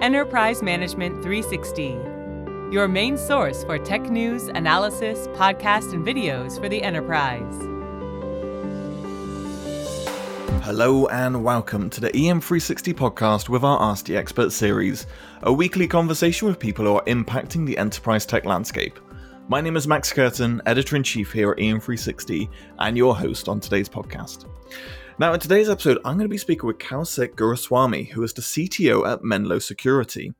Enterprise Management 360, your main source for tech news, analysis, podcasts, and videos for the enterprise. Hello and welcome to the EM360 podcast with our Ask the Expert series, a weekly conversation with people who are impacting the enterprise tech landscape. My name is Max Curtin, editor in chief here at EM360, and your host on today's podcast. Now, in today's episode, I'm going to be speaking with Kausik Guruswamy, who is the CTO at Menlo Security.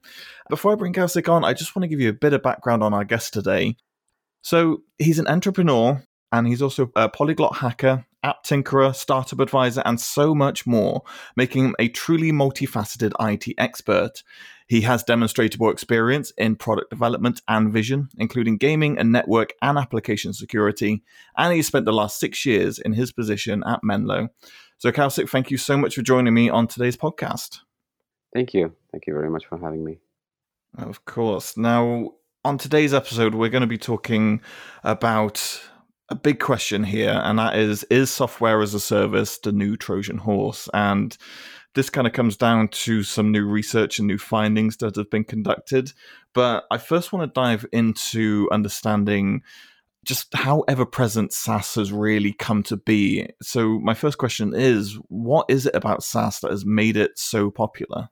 Before I bring Kausik on, I just want to give you a bit of background on our guest today. So, he's an entrepreneur and he's also a polyglot hacker, app tinkerer, startup advisor, and so much more, making him a truly multifaceted IT expert. He has demonstrable experience in product development and vision, including gaming and network and application security, and he spent the last six years in his position at Menlo. So, Kaushik, thank you so much for joining me on today's podcast. Thank you. Thank you very much for having me. Of course. Now, on today's episode, we're going to be talking about a big question here, and that is Is software as a service the new Trojan horse? And this kind of comes down to some new research and new findings that have been conducted. But I first want to dive into understanding just how ever present SaaS has really come to be. So, my first question is what is it about SaaS that has made it so popular?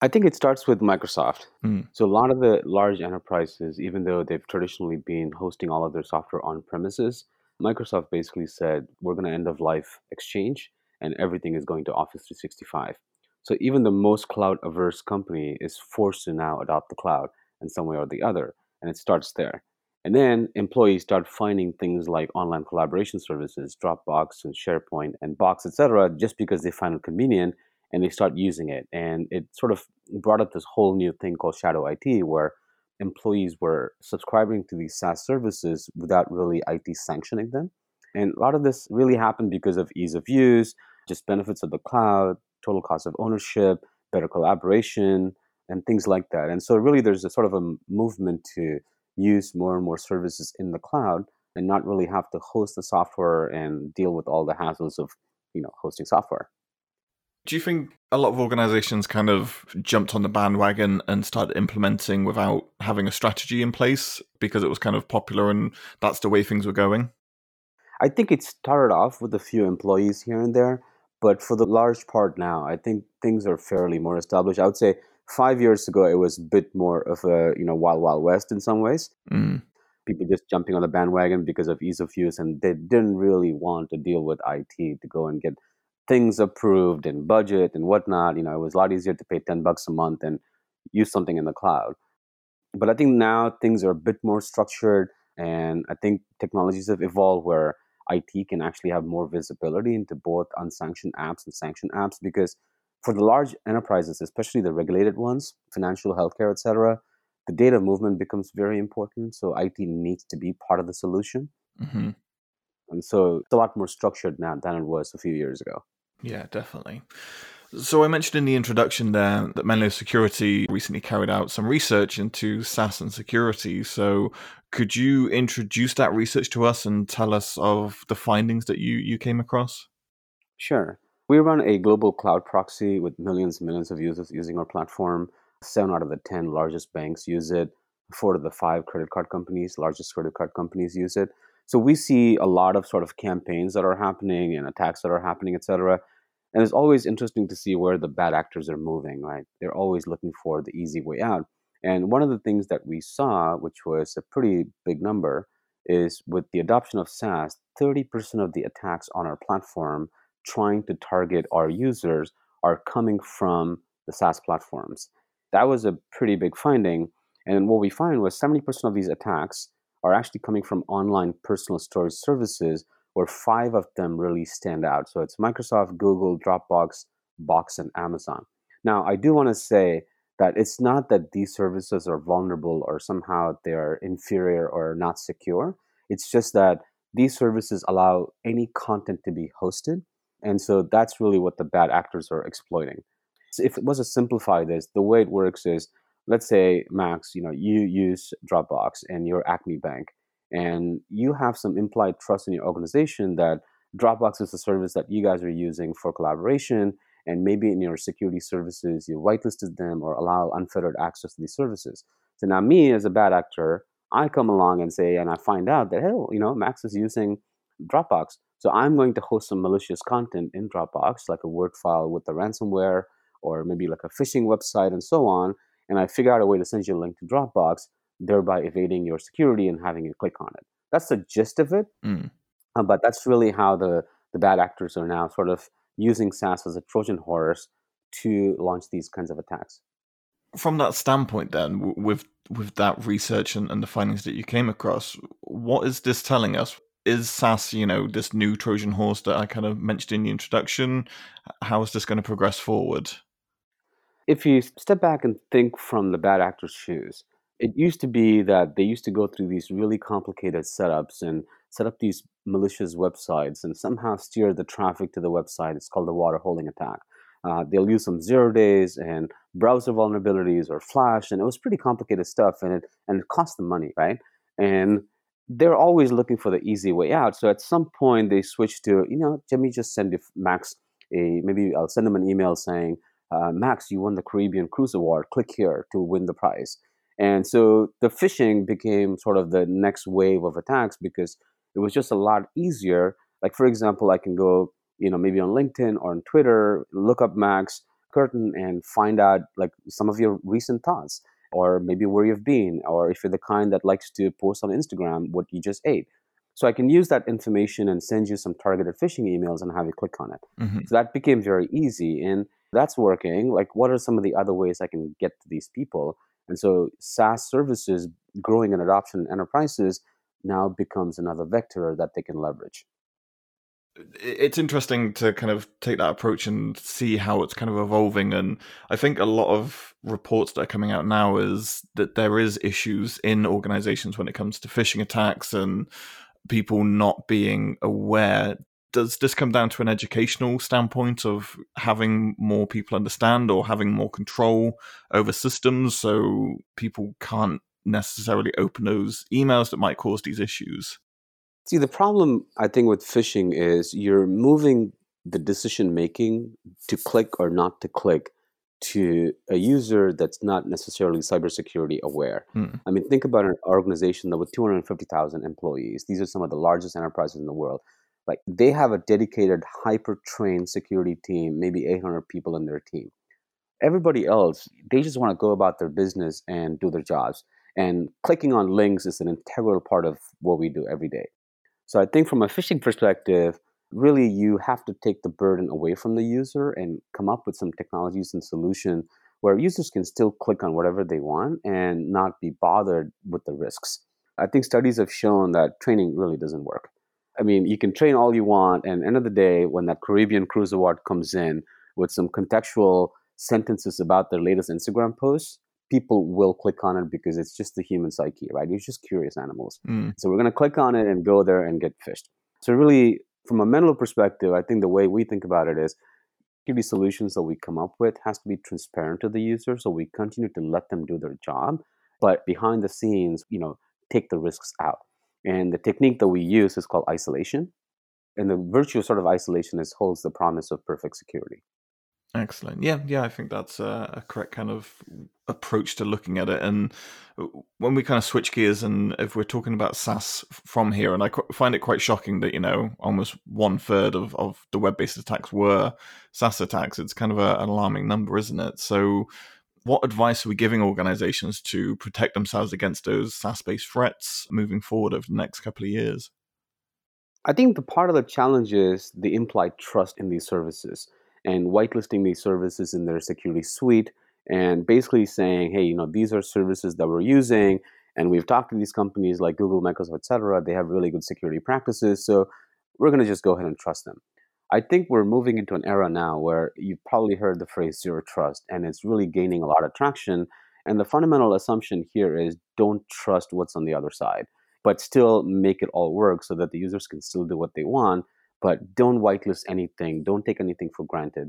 I think it starts with Microsoft. Mm. So, a lot of the large enterprises, even though they've traditionally been hosting all of their software on premises, Microsoft basically said, we're going to end of life Exchange and everything is going to Office 365. So, even the most cloud averse company is forced to now adopt the cloud in some way or the other. And it starts there. And then employees start finding things like online collaboration services, Dropbox and SharePoint and Box, etc., just because they find it convenient and they start using it. And it sort of brought up this whole new thing called shadow IT, where employees were subscribing to these SaaS services without really IT sanctioning them. And a lot of this really happened because of ease of use, just benefits of the cloud, total cost of ownership, better collaboration, and things like that. And so, really, there's a sort of a movement to use more and more services in the cloud and not really have to host the software and deal with all the hassles of you know hosting software. Do you think a lot of organizations kind of jumped on the bandwagon and started implementing without having a strategy in place because it was kind of popular and that's the way things were going? I think it started off with a few employees here and there but for the large part now i think things are fairly more established. I would say five years ago it was a bit more of a you know wild wild west in some ways. Mm. people just jumping on the bandwagon because of ease of use and they didn't really want to deal with it to go and get things approved and budget and whatnot. You know it was a lot easier to pay 10 bucks a month and use something in the cloud. But i think now things are a bit more structured and i think technologies have evolved where it can actually have more visibility into both unsanctioned apps and sanctioned apps because for the large enterprises, especially the regulated ones, financial, healthcare, etc., the data movement becomes very important. So IT needs to be part of the solution. Mm-hmm. And so it's a lot more structured now than it was a few years ago. Yeah, definitely. So I mentioned in the introduction there that Menlo Security recently carried out some research into SaaS and security. So could you introduce that research to us and tell us of the findings that you, you came across? Sure. We run a global cloud proxy with millions and millions of users using our platform. Seven out of the 10 largest banks use it. Four of the five credit card companies, largest credit card companies, use it. So we see a lot of sort of campaigns that are happening and attacks that are happening, et cetera. And it's always interesting to see where the bad actors are moving, right? They're always looking for the easy way out. And one of the things that we saw, which was a pretty big number, is with the adoption of SaaS, 30% of the attacks on our platform trying to target our users are coming from the SaaS platforms. That was a pretty big finding. And what we find was 70% of these attacks are actually coming from online personal storage services, where five of them really stand out. So it's Microsoft, Google, Dropbox, Box, and Amazon. Now, I do want to say that it's not that these services are vulnerable or somehow they are inferior or not secure. It's just that these services allow any content to be hosted and so that's really what the bad actors are exploiting. So if it was to simplify this, the way it works is let's say, Max, you know, you use Dropbox and you're Acme Bank, and you have some implied trust in your organization that Dropbox is a service that you guys are using for collaboration, and maybe in your security services you whitelisted them or allow unfettered access to these services. So now me as a bad actor, I come along and say, and I find out that hey, you know, Max is using Dropbox, so I'm going to host some malicious content in Dropbox, like a Word file with the ransomware, or maybe like a phishing website and so on. And I figure out a way to send you a link to Dropbox, thereby evading your security and having you click on it. That's the gist of it. Mm. Uh, but that's really how the the bad actors are now sort of using SaaS as a Trojan horse to launch these kinds of attacks. From that standpoint, then, with with that research and, and the findings that you came across, what is this telling us? Is SaaS, you know, this new Trojan horse that I kind of mentioned in the introduction? How is this going to progress forward? If you step back and think from the bad actor's shoes, it used to be that they used to go through these really complicated setups and set up these malicious websites and somehow steer the traffic to the website. It's called the watering hole attack. Uh, they'll use some zero days and browser vulnerabilities or flash, and it was pretty complicated stuff, and it and it cost them money, right? And they're always looking for the easy way out. So at some point they switch to, you know, let me just send Max a maybe I'll send them an email saying, uh, Max, you won the Caribbean Cruise Award. Click here to win the prize. And so the phishing became sort of the next wave of attacks because it was just a lot easier. Like, for example, I can go, you know, maybe on LinkedIn or on Twitter, look up Max Curtin and find out like some of your recent thoughts, or maybe where you've been, or if you're the kind that likes to post on Instagram what you just ate. So I can use that information and send you some targeted phishing emails and have you click on it. Mm-hmm. So that became very easy. And that's working. Like, what are some of the other ways I can get to these people? And so SaaS services growing in adoption in enterprises now becomes another vector that they can leverage. It's interesting to kind of take that approach and see how it's kind of evolving. And I think a lot of reports that are coming out now is that there is issues in organizations when it comes to phishing attacks and people not being aware does this come down to an educational standpoint of having more people understand or having more control over systems so people can't necessarily open those emails that might cause these issues? See, the problem I think with phishing is you're moving the decision making to click or not to click to a user that's not necessarily cybersecurity aware. Hmm. I mean, think about an organization that with 250,000 employees. These are some of the largest enterprises in the world like they have a dedicated hyper trained security team maybe 800 people in their team everybody else they just want to go about their business and do their jobs and clicking on links is an integral part of what we do every day so i think from a phishing perspective really you have to take the burden away from the user and come up with some technologies and solution where users can still click on whatever they want and not be bothered with the risks. I think studies have shown that training really doesn't work. I mean, you can train all you want, and end of the day, when that Caribbean Cruise Award comes in with some contextual sentences about their latest Instagram posts, people will click on it because it's just the human psyche, right? You're just curious animals. Mm. So we're going to click on it and go there and get phished. So really, from a Menlo perspective, I think the way we think about it is security solutions that we come up with has to be transparent to the user, so we continue to let them do their job, but behind the scenes, you know, take the risks out. And the technique that we use is called isolation. And the virtue of sort of isolation is holds the promise of perfect security. Excellent. Yeah, yeah, I think that's a, a, correct kind of approach to looking at it. And when we kind of switch gears, and if we're talking about SaaS from here, and I find it quite shocking that you know almost one third of, of the web based attacks were SaaS attacks. It's kind of a, an alarming number, isn't it? So, what advice are we giving organizations to protect themselves against those SaaS based threats moving forward over the next couple of years? I think the part of the challenge is the implied trust in these services and whitelisting these services in their security suite and basically saying, hey, you know, these are services that we're using and we've talked to these companies like Google, Microsoft, etc. They have really good security practices, so we're going to just go ahead and trust them. I think we're moving into an era now where you've probably heard the phrase zero trust, and it's really gaining a lot of traction. And the fundamental assumption here is don't trust what's on the other side, but still make it all work so that the users can still do what they want, but don't whitelist anything, don't take anything for granted.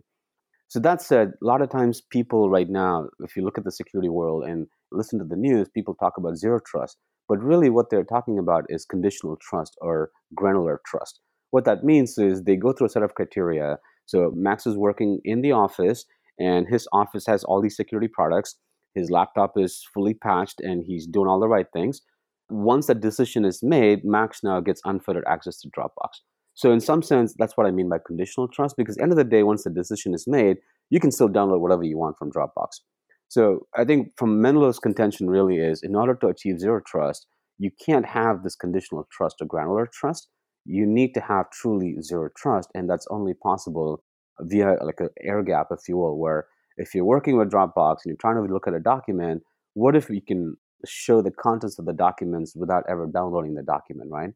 So that said, a lot of times people right now, if you look at the security world and listen to the news, people talk about zero trust, but really what they're talking about is conditional trust or granular trust what that means is they go through a set of criteria So Max is working in the office, and his office has all these security products. His laptop is fully patched, and he's doing all the right things. Once that decision is made, Max now gets unfettered access to Dropbox. So in some sense, that's what I mean by conditional trust, because end of the day, once the decision is made, you can still download whatever you want from Dropbox. So I think from Menlo's contention really is in order to achieve zero trust, you can't have this conditional trust or granular trust. You need to have truly zero trust, and that's only possible via like an air gap, if you will, where if you're working with Dropbox and you're trying to look at a document, what if we can show the contents of the documents without ever downloading the document, right?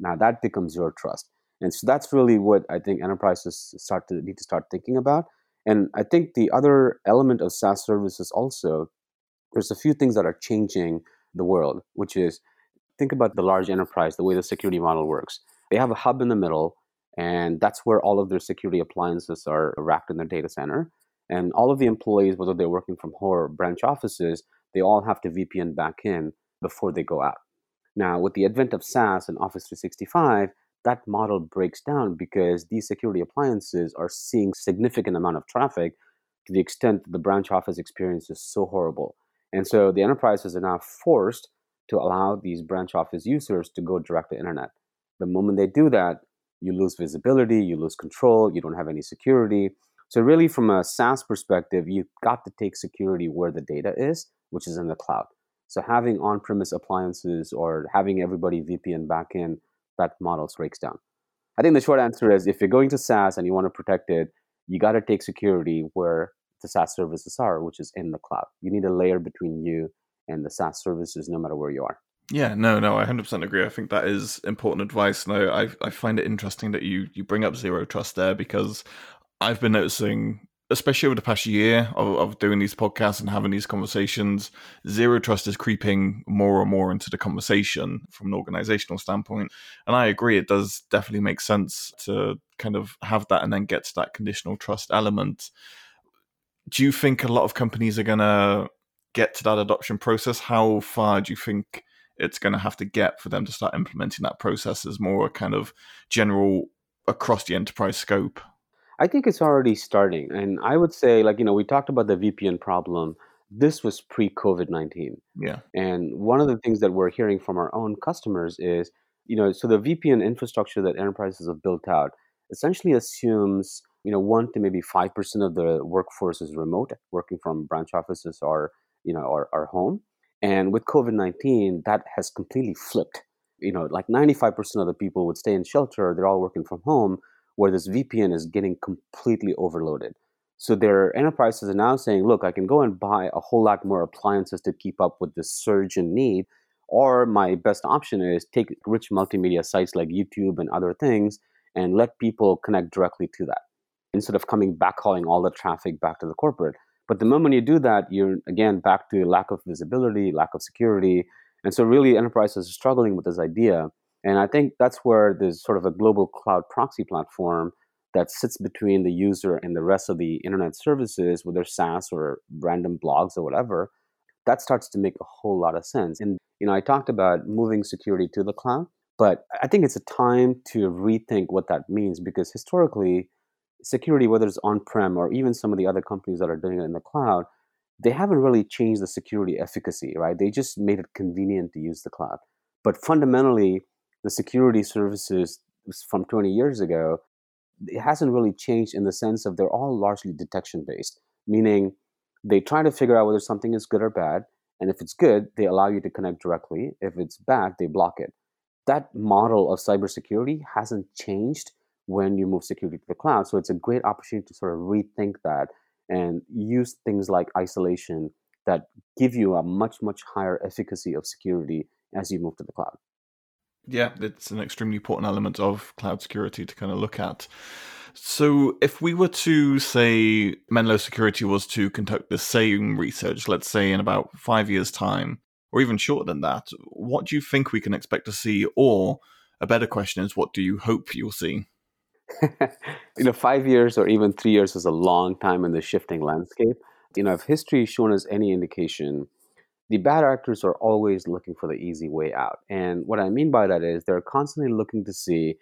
Now that becomes zero trust. And so that's really what I think enterprises start to need to start thinking about. And I think the other element of SaaS services also, there's a few things that are changing the world, which is think about the large enterprise, the way the security model works. They have a hub in the middle, and that's where all of their security appliances are racked in their data center. And all of the employees, whether they're working from home or branch offices, they all have to VPN back in before they go out. Now, with the advent of SaaS and Office 365, that model breaks down because these security appliances are seeing significant amount of traffic to the extent that the branch office experience is so horrible. And so the enterprises are now forced to allow these branch office users to go direct to internet. The moment they do that, you lose visibility, you lose control, you don't have any security. So really from a SaaS perspective, you've got to take security where the data is, which is in the cloud. So having on-premise appliances or having everybody VPN back in that model breaks down. I think the short answer is if you're going to SaaS and you want to protect it, you got to take security where the SaaS services are, which is in the cloud. You need a layer between you and the SaaS services, no matter where you are. Yeah, no, no, I 100% agree. I think that is important advice. No, I, I find it interesting that you, you bring up zero trust there because I've been noticing especially over the past year of, of, doing these podcasts and having these conversations, zero trust is creeping more and more into the conversation from an organizational standpoint. And I agree, it does definitely make sense to kind of have that and then get to that conditional trust element. Do you think a lot of companies are going to get to that adoption process? How far do you think it's going to have to get for them to start implementing that process as more kind of general across the enterprise scope? I think it's already starting. And I would say, like, you know, we talked about the VPN problem. This was pre COVID 19. Yeah. And one of the things that we're hearing from our own customers is, you know, so the VPN infrastructure that enterprises have built out essentially assumes, you know, one to maybe 5% of the workforce is remote, working from branch offices or, you know, or, or home. And with COVID 19, that has completely flipped. You know, like 95% of the people would stay in shelter, they're all working from home where this VPN is getting completely overloaded. So their enterprises are now saying, look, I can go and buy a whole lot more appliances to keep up with this surge in need. Or my best option is take rich multimedia sites like YouTube and other things and let people connect directly to that instead of coming backhauling all the traffic back to the corporate. But the moment you do that, you're again back to lack of visibility, lack of security. And so really enterprises are struggling with this idea and I think that's where there's sort of a global cloud proxy platform that sits between the user and the rest of the internet services, whether SaaS or random blogs or whatever, that starts to make a whole lot of sense. And you know, I talked about moving security to the cloud, but I think it's a time to rethink what that means because historically, security, whether it's on-prem or even some of the other companies that are doing it in the cloud, they haven't really changed the security efficacy, right? They just made it convenient to use the cloud. But fundamentally, the security services from 20 years ago, it hasn't really changed in the sense of they're all largely detection based, meaning they try to figure out whether something is good or bad. And if it's good, they allow you to connect directly. If it's bad, they block it. That model of cybersecurity hasn't changed when you move security to the cloud. So it's a great opportunity to sort of rethink that and use things like isolation that give you a much, much higher efficacy of security as you move to the cloud. Yeah, it's an extremely important element of cloud security to kind of look at. So, if we were to say Menlo Security was to conduct the same research, let's say in about five years' time, or even shorter than that, what do you think we can expect to see? Or a better question is, what do you hope you'll see? you know, five years or even three years is a long time in the shifting landscape. You know, if history has shown us any indication, the bad actors are always looking for the easy way out. And what I mean by that is they're constantly looking to see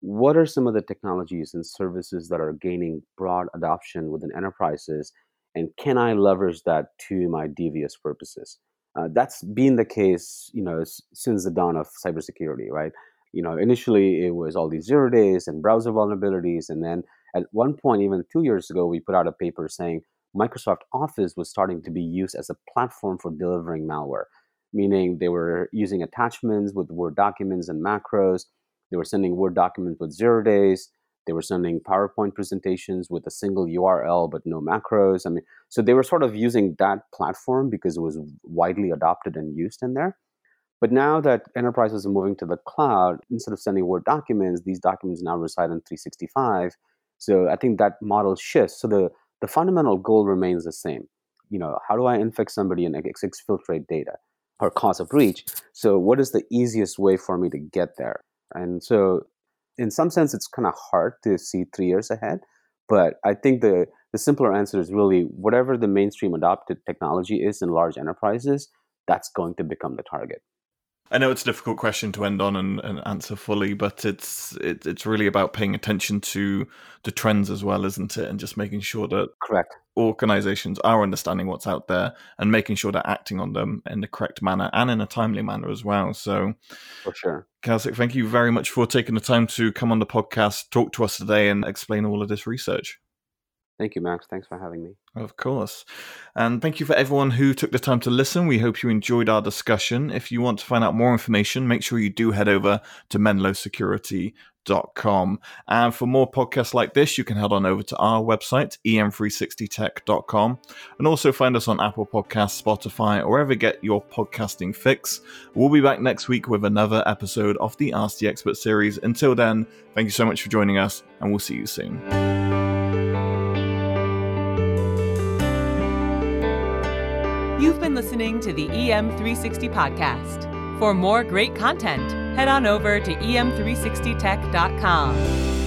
what are some of the technologies and services that are gaining broad adoption within enterprises and can i leverage that to my devious purposes uh, that's been the case you know since the dawn of cybersecurity right you know initially it was all these zero days and browser vulnerabilities and then at one point even two years ago we put out a paper saying microsoft office was starting to be used as a platform for delivering malware meaning they were using attachments with word documents and macros they were sending Word documents with zero days. They were sending PowerPoint presentations with a single URL but no macros. I mean, so they were sort of using that platform because it was widely adopted and used in there. But now that enterprises are moving to the cloud, instead of sending Word documents, these documents now reside in 365. So I think that model shifts. So the, the fundamental goal remains the same. You know, how do I infect somebody and exfiltrate data or cause a breach? So what is the easiest way for me to get there? And so, in some sense, it's kind of hard to see three years ahead. But I think the, the simpler answer is really whatever the mainstream adopted technology is in large enterprises, that's going to become the target. I know it's a difficult question to end on and, and answer fully, but it's it, it's really about paying attention to the trends as well, isn't it? And just making sure that correct organizations are understanding what's out there and making sure they're acting on them in the correct manner and in a timely manner as well. So, for sure, Kaushik, thank you very much for taking the time to come on the podcast, talk to us today, and explain all of this research. Thank you, Max. Thanks for having me. Of course. And thank you for everyone who took the time to listen. We hope you enjoyed our discussion. If you want to find out more information, make sure you do head over to menlosecurity.com. And for more podcasts like this, you can head on over to our website, em360tech.com, and also find us on Apple Podcasts, Spotify, or wherever you get your podcasting fix. We'll be back next week with another episode of the Ask the Expert series. Until then, thank you so much for joining us, and we'll see you soon. Listening to the EM360 podcast. For more great content, head on over to em360tech.com.